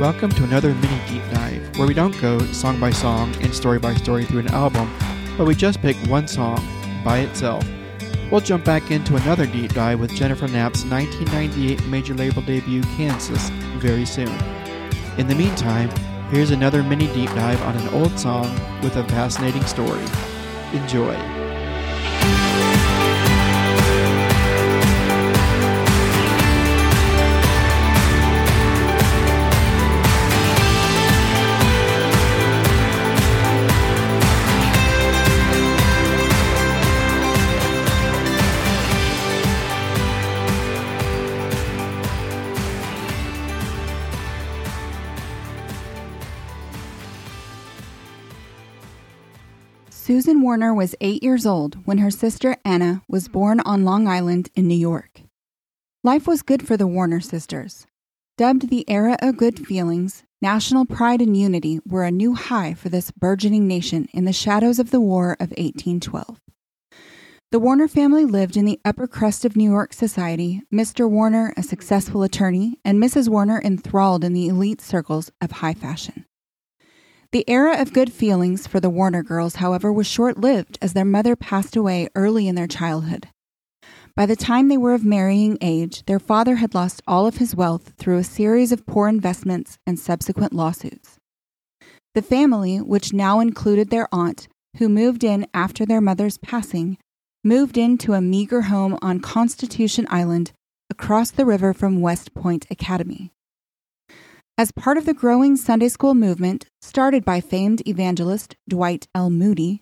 Welcome to another mini deep dive, where we don't go song by song and story by story through an album, but we just pick one song by itself. We'll jump back into another deep dive with Jennifer Knapp's 1998 major label debut, Kansas, very soon. In the meantime, here's another mini deep dive on an old song with a fascinating story. Enjoy. Susan Warner was eight years old when her sister Anna was born on Long Island in New York. Life was good for the Warner sisters. Dubbed the era of good feelings, national pride and unity were a new high for this burgeoning nation in the shadows of the War of 1812. The Warner family lived in the upper crust of New York society, Mr. Warner, a successful attorney, and Mrs. Warner enthralled in the elite circles of high fashion. The era of good feelings for the Warner girls, however, was short lived as their mother passed away early in their childhood. By the time they were of marrying age, their father had lost all of his wealth through a series of poor investments and subsequent lawsuits. The family, which now included their aunt, who moved in after their mother's passing, moved into a meager home on Constitution Island across the river from West Point Academy. As part of the growing Sunday school movement started by famed evangelist Dwight L. Moody,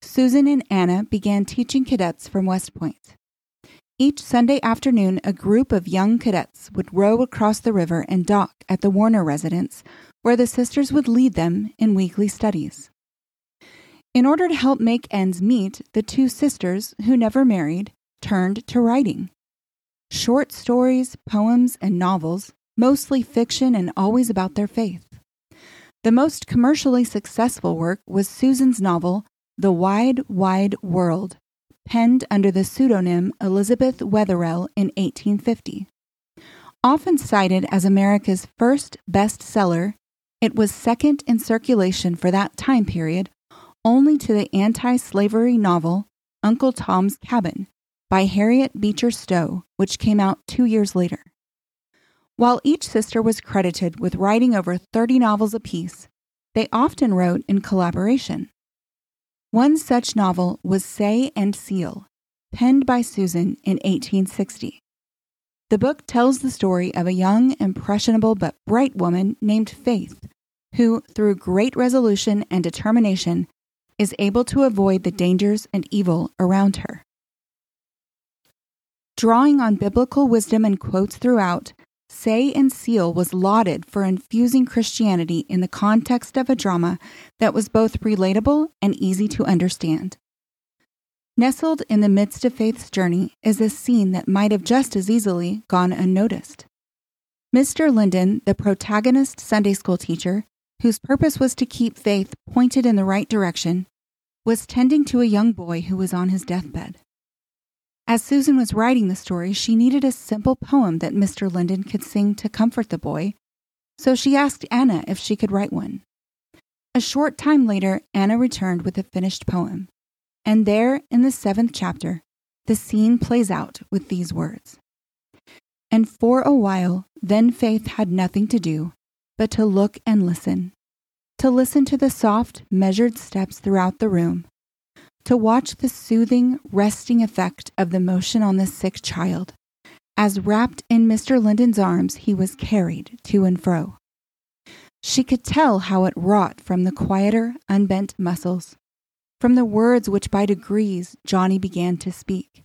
Susan and Anna began teaching cadets from West Point. Each Sunday afternoon, a group of young cadets would row across the river and dock at the Warner residence, where the sisters would lead them in weekly studies. In order to help make ends meet, the two sisters, who never married, turned to writing. Short stories, poems, and novels mostly fiction and always about their faith. The most commercially successful work was Susan's novel, The Wide, Wide World, penned under the pseudonym Elizabeth Wetherell in 1850. Often cited as America's first bestseller, it was second in circulation for that time period, only to the anti slavery novel Uncle Tom's Cabin by Harriet Beecher Stowe, which came out two years later. While each sister was credited with writing over 30 novels apiece, they often wrote in collaboration. One such novel was Say and Seal, penned by Susan in 1860. The book tells the story of a young, impressionable, but bright woman named Faith, who, through great resolution and determination, is able to avoid the dangers and evil around her. Drawing on biblical wisdom and quotes throughout, Say and Seal was lauded for infusing Christianity in the context of a drama that was both relatable and easy to understand. Nestled in the midst of Faith's journey is a scene that might have just as easily gone unnoticed. Mr. Linden, the protagonist Sunday school teacher, whose purpose was to keep Faith pointed in the right direction, was tending to a young boy who was on his deathbed. As Susan was writing the story, she needed a simple poem that Mr. Linden could sing to comfort the boy, so she asked Anna if she could write one. A short time later, Anna returned with a finished poem, and there, in the seventh chapter, the scene plays out with these words And for a while, then Faith had nothing to do but to look and listen, to listen to the soft, measured steps throughout the room to watch the soothing, resting effect of the motion on the sick child, as wrapped in Mr. Linden's arms he was carried to and fro. She could tell how it wrought from the quieter, unbent muscles, from the words which by degrees Johnny began to speak.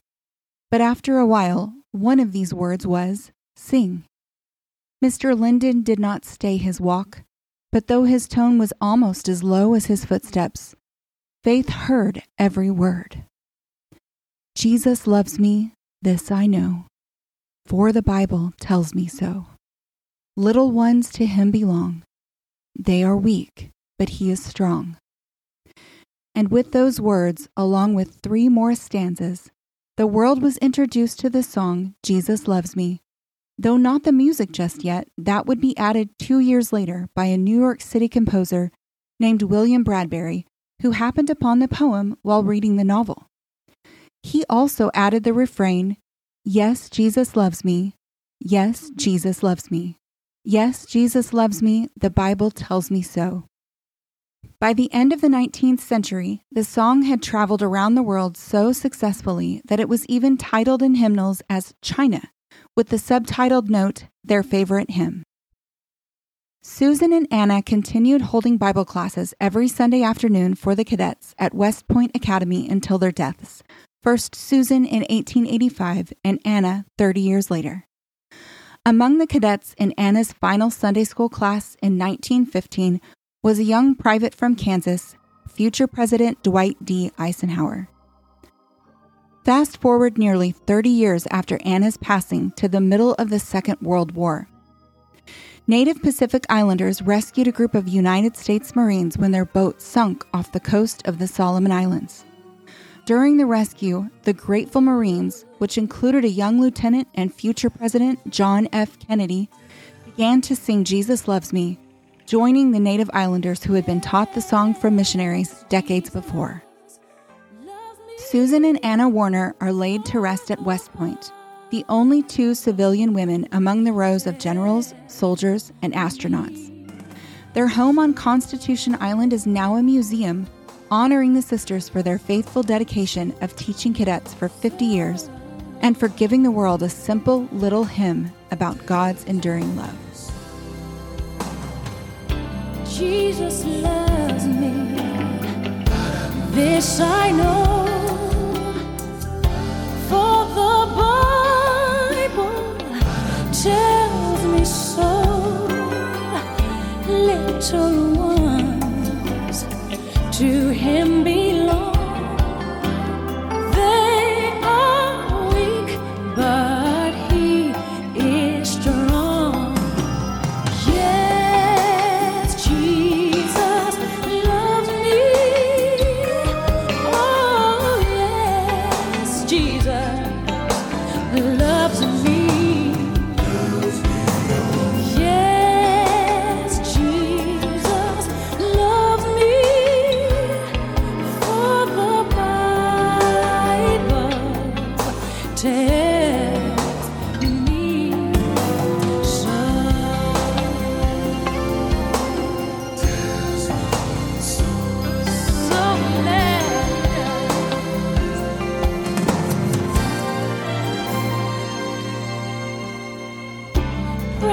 But after a while, one of these words was, Sing. Mr. Linden did not stay his walk, but though his tone was almost as low as his footsteps, Faith heard every word. Jesus loves me, this I know, for the Bible tells me so. Little ones to him belong. They are weak, but he is strong. And with those words, along with three more stanzas, the world was introduced to the song Jesus Loves Me, Though not the music just yet, that would be added two years later by a New York City composer named William Bradbury, who happened upon the poem while reading the novel. He also added the refrain, Yes, Jesus loves me. Yes, Jesus loves me. Yes, Jesus loves me. The Bible tells me so. By the end of the 19th century, the song had traveled around the world so successfully that it was even titled in hymnals as China, with the subtitled note, Their Favorite Hymn. Susan and Anna continued holding Bible classes every Sunday afternoon for the cadets at West Point Academy until their deaths, first Susan in 1885 and Anna 30 years later. Among the cadets in Anna's final Sunday school class in 1915 was a young private from Kansas, future President Dwight D. Eisenhower. Fast forward nearly 30 years after Anna's passing to the middle of the Second World War. Native Pacific Islanders rescued a group of United States Marines when their boat sunk off the coast of the Solomon Islands. During the rescue, the grateful Marines, which included a young lieutenant and future President John F. Kennedy, began to sing Jesus Loves Me, joining the native islanders who had been taught the song from missionaries decades before. Susan and Anna Warner are laid to rest at West Point, the only two civilian women among the rows of generals, soldiers, and astronauts. Their home on Constitution Island is now a museum honoring the sisters for their faithful dedication of teaching cadets for 50 years and for giving the world a simple little hymn about God's enduring love. Jesus loves me. This I know.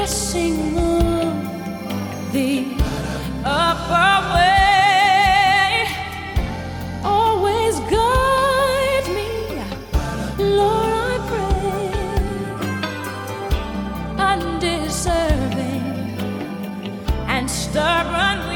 Pressing on the upper way. Always guide me, Lord, I pray. Undeserving and stubborn